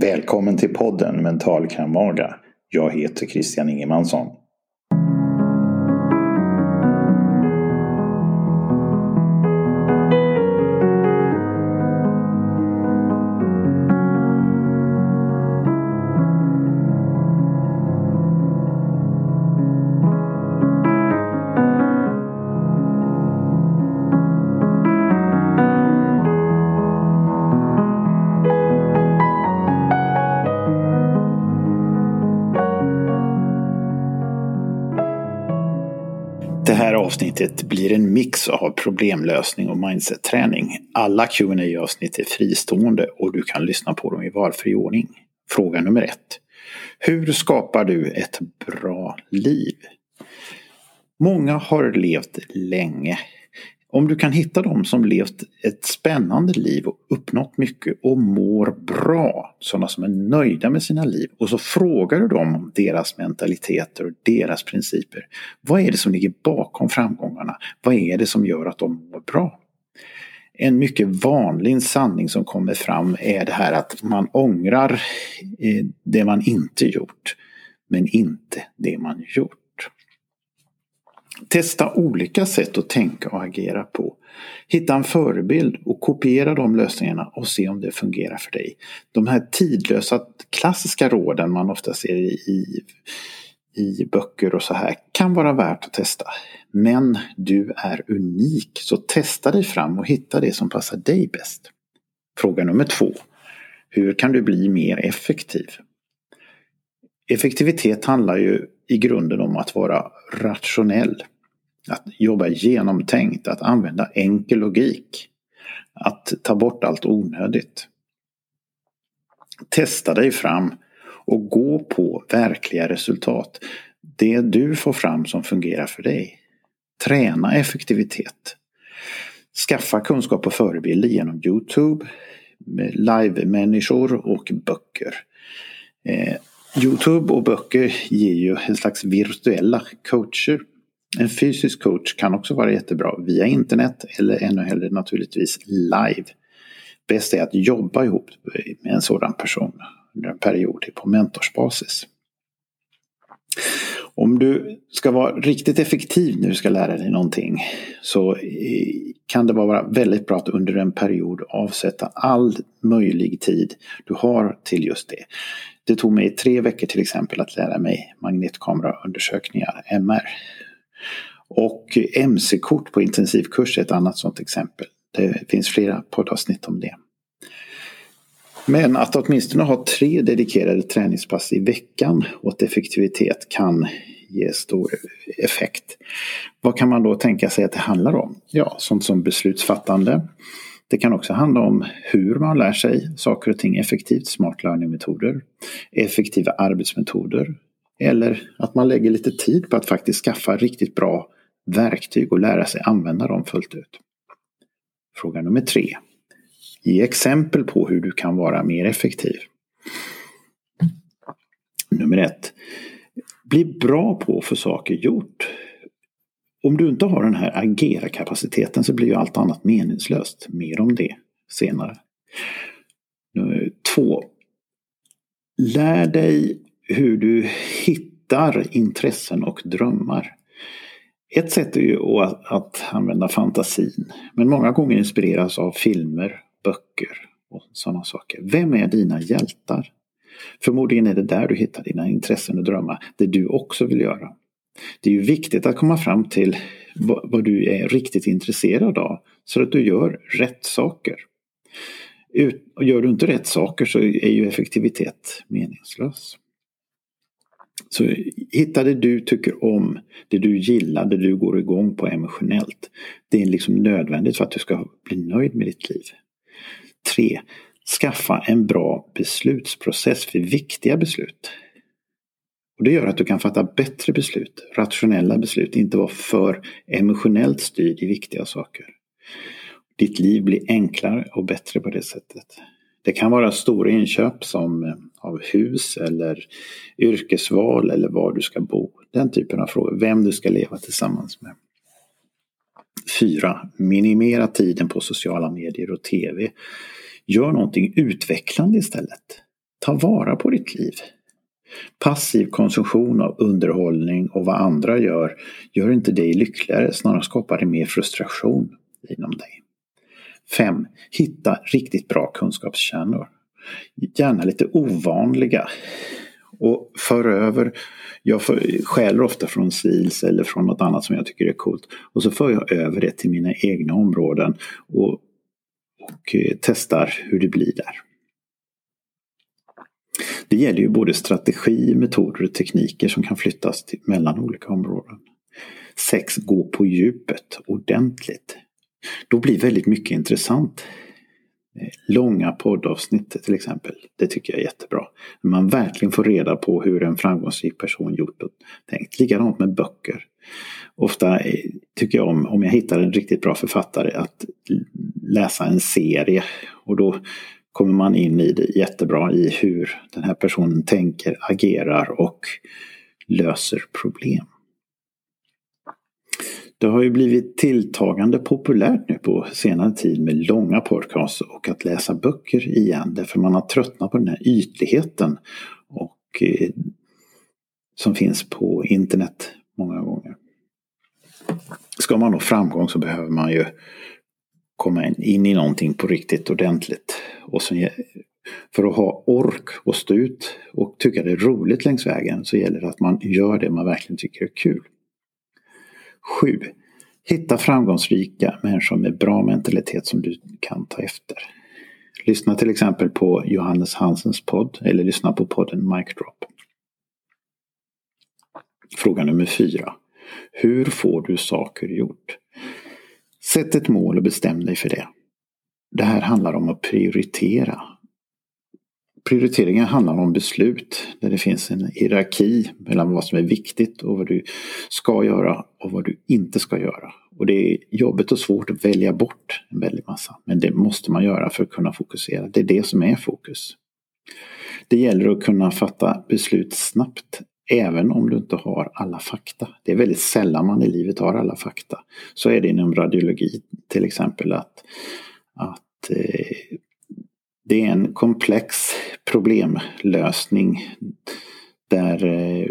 Välkommen till podden Mental Kramaga. Jag heter Christian Ingemansson. Det här avsnittet blir en mix av problemlösning och mindset-träning. Alla qa avsnitt är fristående och du kan lyssna på dem i valfri ordning. Fråga nummer ett. Hur skapar du ett bra liv? Många har levt länge om du kan hitta dem som levt ett spännande liv och uppnått mycket och mår bra, sådana som är nöjda med sina liv och så frågar du dem om deras mentaliteter och deras principer. Vad är det som ligger bakom framgångarna? Vad är det som gör att de mår bra? En mycket vanlig sanning som kommer fram är det här att man ångrar eh, det man inte gjort men inte det man gjort. Testa olika sätt att tänka och agera på. Hitta en förebild och kopiera de lösningarna och se om det fungerar för dig. De här tidlösa klassiska råden man ofta ser i, i böcker och så här kan vara värt att testa. Men du är unik så testa dig fram och hitta det som passar dig bäst. Fråga nummer två. Hur kan du bli mer effektiv? Effektivitet handlar ju i grunden om att vara rationell. Att jobba genomtänkt, att använda enkel logik. Att ta bort allt onödigt. Testa dig fram och gå på verkliga resultat. Det du får fram som fungerar för dig. Träna effektivitet. Skaffa kunskap och förebilder genom Youtube, live-människor och böcker. Eh, Youtube och böcker ger ju en slags virtuella coacher. En fysisk coach kan också vara jättebra via internet eller ännu hellre naturligtvis live. Bäst är att jobba ihop med en sådan person under en period på mentorsbasis. Om du ska vara riktigt effektiv när du ska lära dig någonting så kan det vara väldigt bra att under en period avsätta all möjlig tid du har till just det. Det tog mig tre veckor till exempel att lära mig magnetkameraundersökningar, MR. Och MC-kort på intensivkurs är ett annat sådant exempel. Det finns flera poddavsnitt om det. Men att åtminstone ha tre dedikerade träningspass i veckan åt effektivitet kan ge stor effekt. Vad kan man då tänka sig att det handlar om? Ja, sånt som beslutsfattande. Det kan också handla om hur man lär sig saker och ting effektivt, smart learning-metoder, effektiva arbetsmetoder eller att man lägger lite tid på att faktiskt skaffa riktigt bra verktyg och lära sig använda dem fullt ut. Fråga nummer tre. Ge exempel på hur du kan vara mer effektiv. Nummer ett. Bli bra på att få saker gjort. Om du inte har den här agerarkapaciteten så blir ju allt annat meningslöst. Mer om det senare. Nummer två. Lär dig hur du hittar intressen och drömmar. Ett sätt är ju att använda fantasin. Men många gånger inspireras av filmer, böcker och sådana saker. Vem är dina hjältar? Förmodligen är det där du hittar dina intressen och drömmar. Det du också vill göra. Det är ju viktigt att komma fram till vad, du är riktigt intresserad av. Så att du gör rätt saker. Ut, gör du inte rätt saker så är ju effektivitet meningslös. Så hitta det du tycker om, det du gillar, det du går igång på emotionellt. Det är liksom nödvändigt för att du ska bli nöjd med ditt liv. 3. Skaffa en bra beslutsprocess för viktiga beslut. Och Det gör att du kan fatta bättre beslut, rationella beslut, inte vara för emotionellt styrd i viktiga saker. Ditt liv blir enklare och bättre på det sättet. Det kan vara stora inköp som eh, av hus eller yrkesval eller var du ska bo. Den typen av frågor. Vem du ska leva tillsammans med. 4. Minimera tiden på sociala medier och TV. Gör någonting utvecklande istället. Ta vara på ditt liv. Passiv konsumtion av underhållning och vad andra gör gör inte dig lyckligare, snarare skapar det mer frustration inom dig. 5. Hitta riktigt bra kunskapskärnor. Gärna lite ovanliga. Och för över, jag skäller ofta från SILS eller från något annat som jag tycker är coolt. Och så för jag över det till mina egna områden och, och eh, testar hur det blir där. Det gäller ju både strategi, metoder och tekniker som kan flyttas till, mellan olika områden. 6. Gå på djupet ordentligt. Då blir väldigt mycket intressant. Eh, långa poddavsnitt till exempel. Det tycker jag är jättebra. Man verkligen får reda på hur en framgångsrik person gjort och tänkt. Likadant med böcker. Ofta eh, tycker jag om, om jag hittar en riktigt bra författare, att läsa en serie. Och då kommer man in i det jättebra i hur den här personen tänker, agerar och löser problem. Det har ju blivit tilltagande populärt nu på senare tid med långa podcasts och att läsa böcker igen därför man har tröttnat på den här ytligheten och, eh, som finns på internet många gånger. Ska man nå framgång så behöver man ju komma in i någonting på riktigt ordentligt. Och så, för att ha ork och stå ut och tycka det är roligt längs vägen så gäller det att man gör det man verkligen tycker är kul. 7. Hitta framgångsrika människor med bra mentalitet som du kan ta efter. Lyssna till exempel på Johannes Hansens podd eller lyssna på podden Mic Drop. Fråga nummer 4. Hur får du saker gjort? Sätt ett mål och bestäm dig för det. Det här handlar om att prioritera. Prioriteringar handlar om beslut där det finns en hierarki mellan vad som är viktigt och vad du ska göra och vad du inte ska göra. Och det är jobbigt och svårt att välja bort en väldig massa. Men det måste man göra för att kunna fokusera. Det är det som är fokus. Det gäller att kunna fatta beslut snabbt även om du inte har alla fakta. Det är väldigt sällan man i livet har alla fakta. Så är det inom radiologi till exempel att, att eh, det är en komplex problemlösning där eh,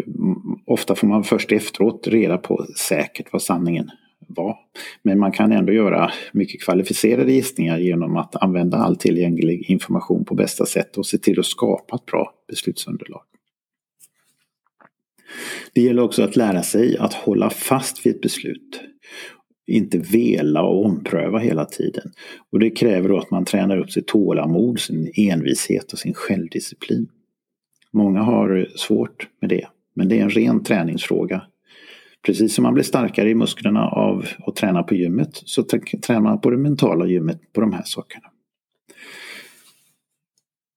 ofta får man först efteråt reda på säkert vad sanningen var. Men man kan ändå göra mycket kvalificerade gissningar genom att använda all tillgänglig information på bästa sätt och se till att skapa ett bra beslutsunderlag. Det gäller också att lära sig att hålla fast vid ett beslut. Inte vela och ompröva hela tiden. Och det kräver då att man tränar upp sitt tålamod, sin envishet och sin självdisciplin. Många har svårt med det, men det är en ren träningsfråga. Precis som man blir starkare i musklerna av att träna på gymmet så tränar man på det mentala gymmet på de här sakerna.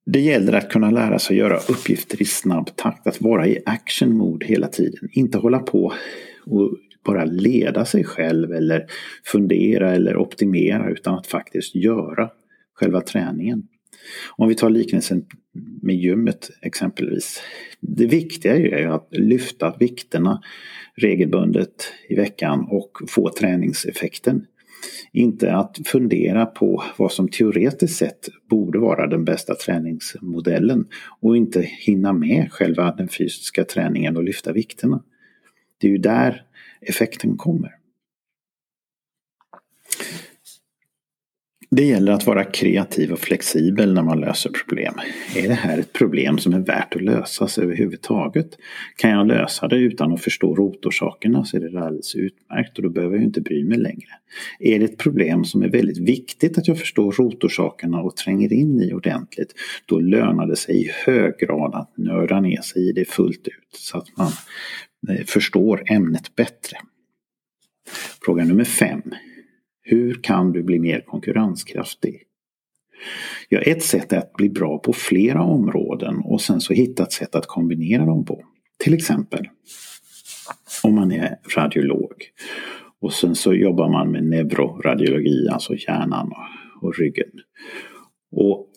Det gäller att kunna lära sig göra uppgifter i snabb takt, att vara i action mode hela tiden. Inte hålla på och bara leda sig själv eller fundera eller optimera utan att faktiskt göra själva träningen. Om vi tar liknelsen med gymmet exempelvis. Det viktiga är ju att lyfta vikterna regelbundet i veckan och få träningseffekten. Inte att fundera på vad som teoretiskt sett borde vara den bästa träningsmodellen och inte hinna med själva den fysiska träningen och lyfta vikterna. Det är ju där effekten kommer. Det gäller att vara kreativ och flexibel när man löser problem. Är det här ett problem som är värt att lösas överhuvudtaget? Kan jag lösa det utan att förstå rotorsakerna så är det alldeles utmärkt och då behöver jag inte bry mig längre. Är det ett problem som är väldigt viktigt att jag förstår rotorsakerna och tränger in i ordentligt, då lönar det sig i hög grad att nörda ner sig i det fullt ut så att man eh, förstår ämnet bättre. Fråga nummer fem. Hur kan du bli mer konkurrenskraftig? Ja, ett sätt är att bli bra på flera områden och sen så hitta ett sätt att kombinera dem på. Till exempel om man är radiolog och sen så jobbar man med neuroradiologi, alltså hjärnan och, ryggen. Och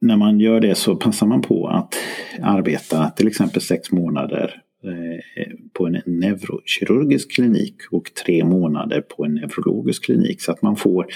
när man gör det så passar man på att arbeta till exempel sex månader Eh, på en neurokirurgisk klinik och tre månader på en neurologisk klinik så att man får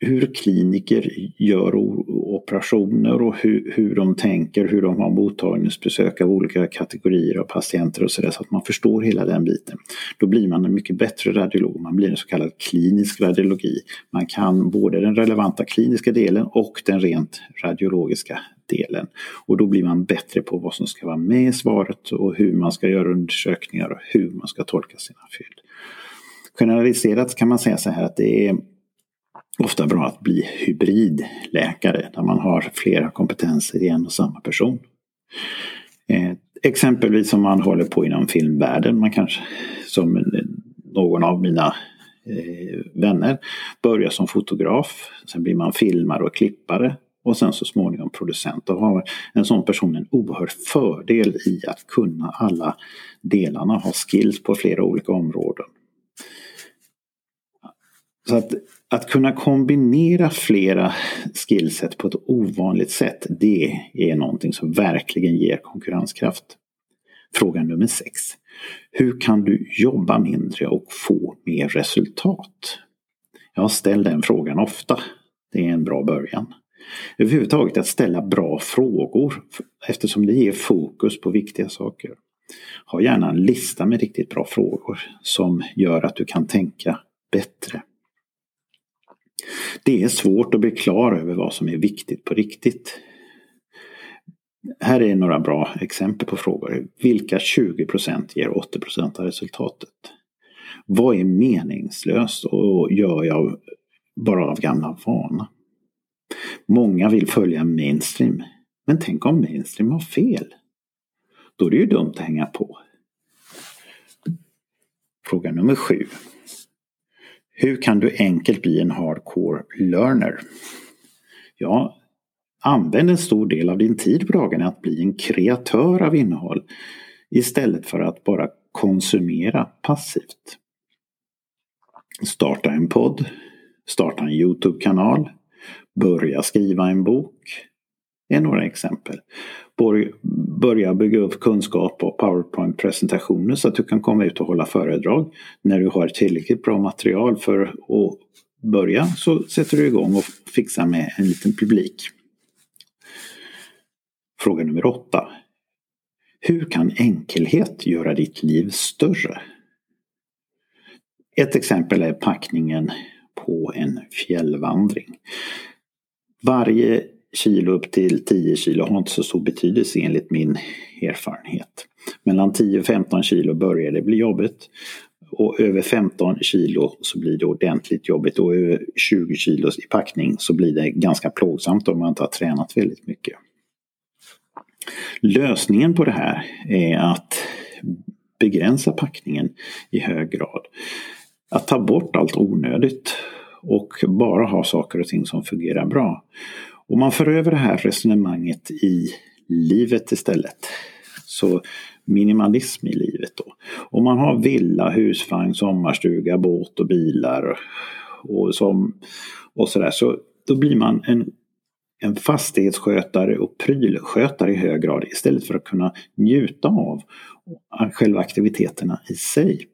hur kliniker gör operationer och hur, hur de tänker, hur de har mottagningsbesök av olika kategorier av patienter och sådär så att man förstår hela den biten. Då blir man en mycket bättre radiolog, man blir en så kallad klinisk radiologi. Man kan både den relevanta kliniska delen och den rent radiologiska delen. Och då blir man bättre på vad som ska vara med i svaret och hur man ska göra undersökningar och hur man ska tolka sina fynd. Generaliserat kan man säga så här att det är ofta bra att bli hybridläkare där man har flera kompetenser i en och samma person. Eh, exempelvis om man håller på inom filmvärlden, man kanske som någon av mina eh, vänner börjar som fotograf, sen blir man filmare och klippare och sen så småningom producent. Då har en sån person en oerhörd fördel i att kunna alla delarna, ha skills på flera olika områden. Så att, att kunna kombinera flera skillset på ett ovanligt sätt, det är någonting som verkligen ger konkurrenskraft. Fråga nummer sex. Hur kan du jobba mindre och få mer resultat? Jag ställer den frågan ofta. Det är en bra början. Överhuvudtaget att ställa bra frågor eftersom det ger fokus på viktiga saker. Ha gärna en lista med riktigt bra frågor som gör att du kan tänka bättre. Det är svårt att bli klar över vad som är viktigt på riktigt. Här är några bra exempel på frågor. Vilka 20% ger 80% av resultatet? Vad är meningslöst och gör jag bara av gamla vana? Många vill följa mainstream. Men tänk om mainstream har fel? Då är det ju dumt att hänga på. Fråga nummer sju. Hur kan du enkelt bli en hardcore learner? Ja, använd en stor del av din tid på dagarna att bli en kreatör av innehåll istället för att bara konsumera passivt. Starta en podd, starta en Youtube-kanal, börja skriva en bok är några exempel. Börja bygga upp kunskap och powerpoint-presentationer så att du kan komma ut och hålla föredrag. När du har tillräckligt bra material för att börja så sätter du igång och fixar med en liten publik. Fråga nummer åtta. Hur kan enkelhet göra ditt liv större? Ett exempel är packningen på en fjällvandring. Varje kilo upp till 10 kilo har inte så stor betydelse enligt min erfarenhet. Mellan 10 och 15 kilo börjar det bli jobbigt. Och över 15 kilo så blir det ordentligt jobbigt och över 20 kilos i packning så blir det ganska plågsamt om man inte har tränat väldigt mycket. Lösningen på det här är att begränsa packningen i hög grad. Att ta bort allt onödigt och bara ha saker och ting som fungerar bra. Om man för över det här resonemanget i livet istället. Så minimalism i livet då. Om man har villa, husvagn, sommarstuga, båt och bilar och, som, och sådär så då blir man en, en fastighetsskötare och prylskötare i hög grad istället för att kunna njuta av själva aktiviteterna i sig.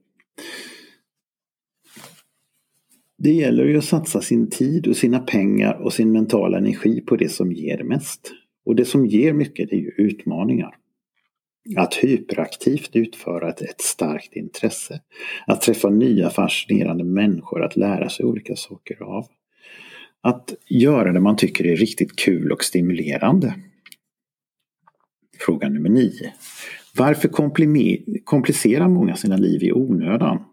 Det gäller ju att satsa sin tid och sina pengar och sin mentala energi på det som ger mest. Och det som ger mycket är ju utmaningar. Att hyperaktivt utföra ett, ett starkt intresse. Att träffa nya fascinerande människor att lära sig olika saker av. Att göra det man tycker är riktigt kul och stimulerande. Fråga nummer nio. Varför komplicerar många sina liv i onödan?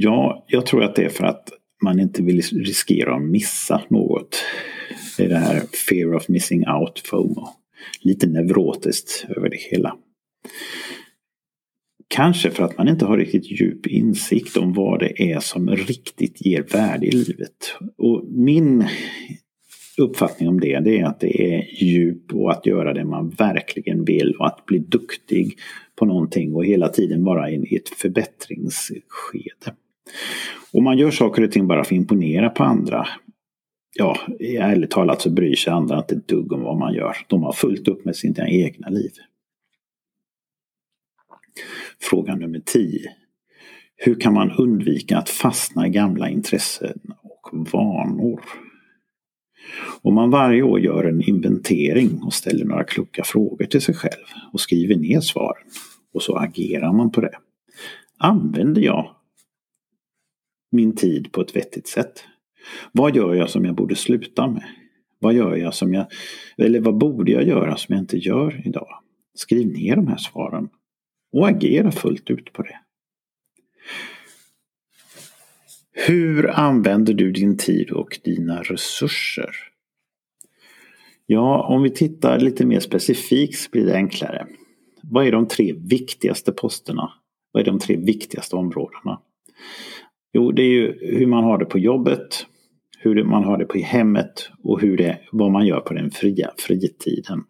Ja, jag tror att det är för att man inte vill riskera att missa något. Det är det här fear of missing out, FOMO. Lite neurotiskt över det hela. Kanske för att man inte har riktigt djup insikt om vad det är som riktigt ger värde i livet. Och min uppfattning om det, det är att det är djup och att göra det man verkligen vill och att bli duktig på någonting och hela tiden vara i ett förbättringsskede. Om man gör saker och ting bara för att imponera på andra, ja, ärligt talat så bryr sig andra inte ett dugg om vad man gör. De har fullt upp med sina egna liv. Fråga nummer 10. Hur kan man undvika att fastna i gamla intressen och vanor. Om man varje år gör en inventering och ställer några kloka frågor till sig själv och skriver ner svaren och så agerar man på det. Använder jag min tid på ett vettigt sätt? Vad gör jag som jag borde sluta med? Vad gör jag som jag, eller vad borde jag göra som jag inte gör idag? Skriv ner de här svaren och agera fullt ut på det. Hur använder du din tid och dina resurser? Ja, om vi tittar lite mer specifikt så blir det enklare. Vad är de tre viktigaste posterna? Vad är de tre viktigaste områdena? Jo, det är ju hur man har det på jobbet, hur man har det på hemmet och hur det, vad man gör på den fria fritiden.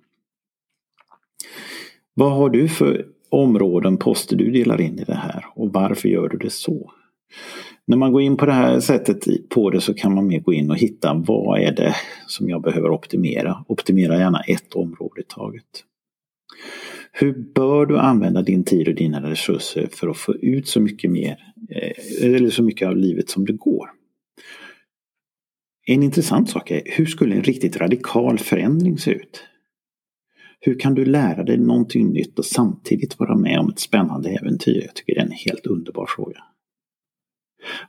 Vad har du för områden, poster du delar in i det här och varför gör du det så? När man går in på det här sättet på det så kan man mer gå in och hitta vad är det som jag behöver optimera. Optimera gärna ett område i taget. Hur bör du använda din tid och dina resurser för att få ut så mycket mer, eh, eller så mycket av livet som det går? En intressant sak är, hur skulle en riktigt radikal förändring se ut? Hur kan du lära dig någonting nytt och samtidigt vara med om ett spännande äventyr? Jag tycker det är en helt underbar fråga.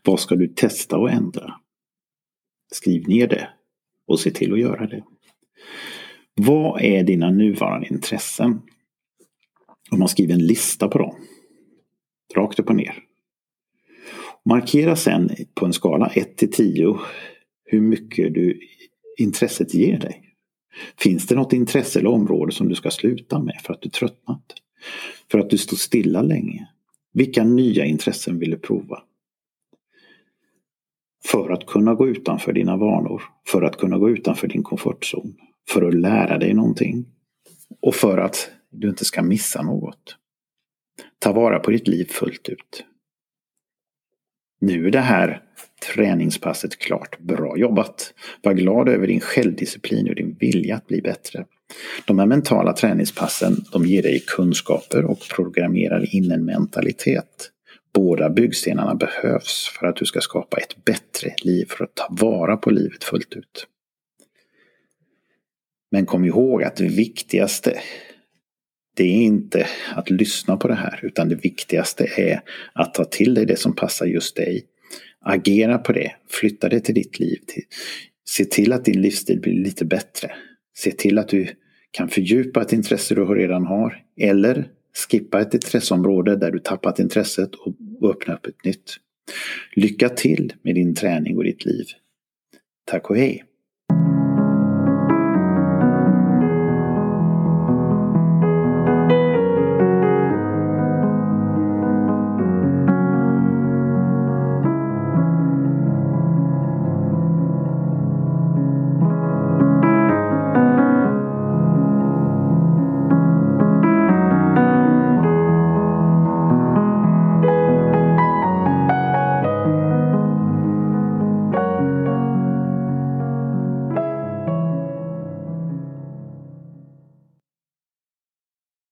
Vad ska du testa och ändra? Skriv ner det och se till att göra det. Vad är dina nuvarande intressen? Om man skriver en lista på dem. Rakt upp och ner. Markera sen på en skala 1 till 10 hur mycket du, intresset ger dig. Finns det något intresse eller område som du ska sluta med för att du tröttnat? För att du står stilla länge? Vilka nya intressen vill du prova? För att kunna gå utanför dina vanor, för att kunna gå utanför din komfortzon, för att lära dig någonting och för att du inte ska missa något. Ta vara på ditt liv fullt ut. Nu är det här träningspasset klart. Bra jobbat! Var glad över din självdisciplin och din vilja att bli bättre. De här mentala träningspassen de ger dig kunskaper och programmerar in en mentalitet. Båda byggstenarna behövs för att du ska skapa ett bättre liv, för att ta vara på livet fullt ut. Men kom ihåg att det viktigaste det är inte att lyssna på det här utan det viktigaste är att ta till dig det som passar just dig. Agera på det, flytta det till ditt liv. Se till att din livsstil blir lite bättre. Se till att du kan fördjupa ett intresse du redan har eller skippa ett intresseområde där du tappat intresset och öppna upp ett nytt. Lycka till med din träning och ditt liv. Tack och hej!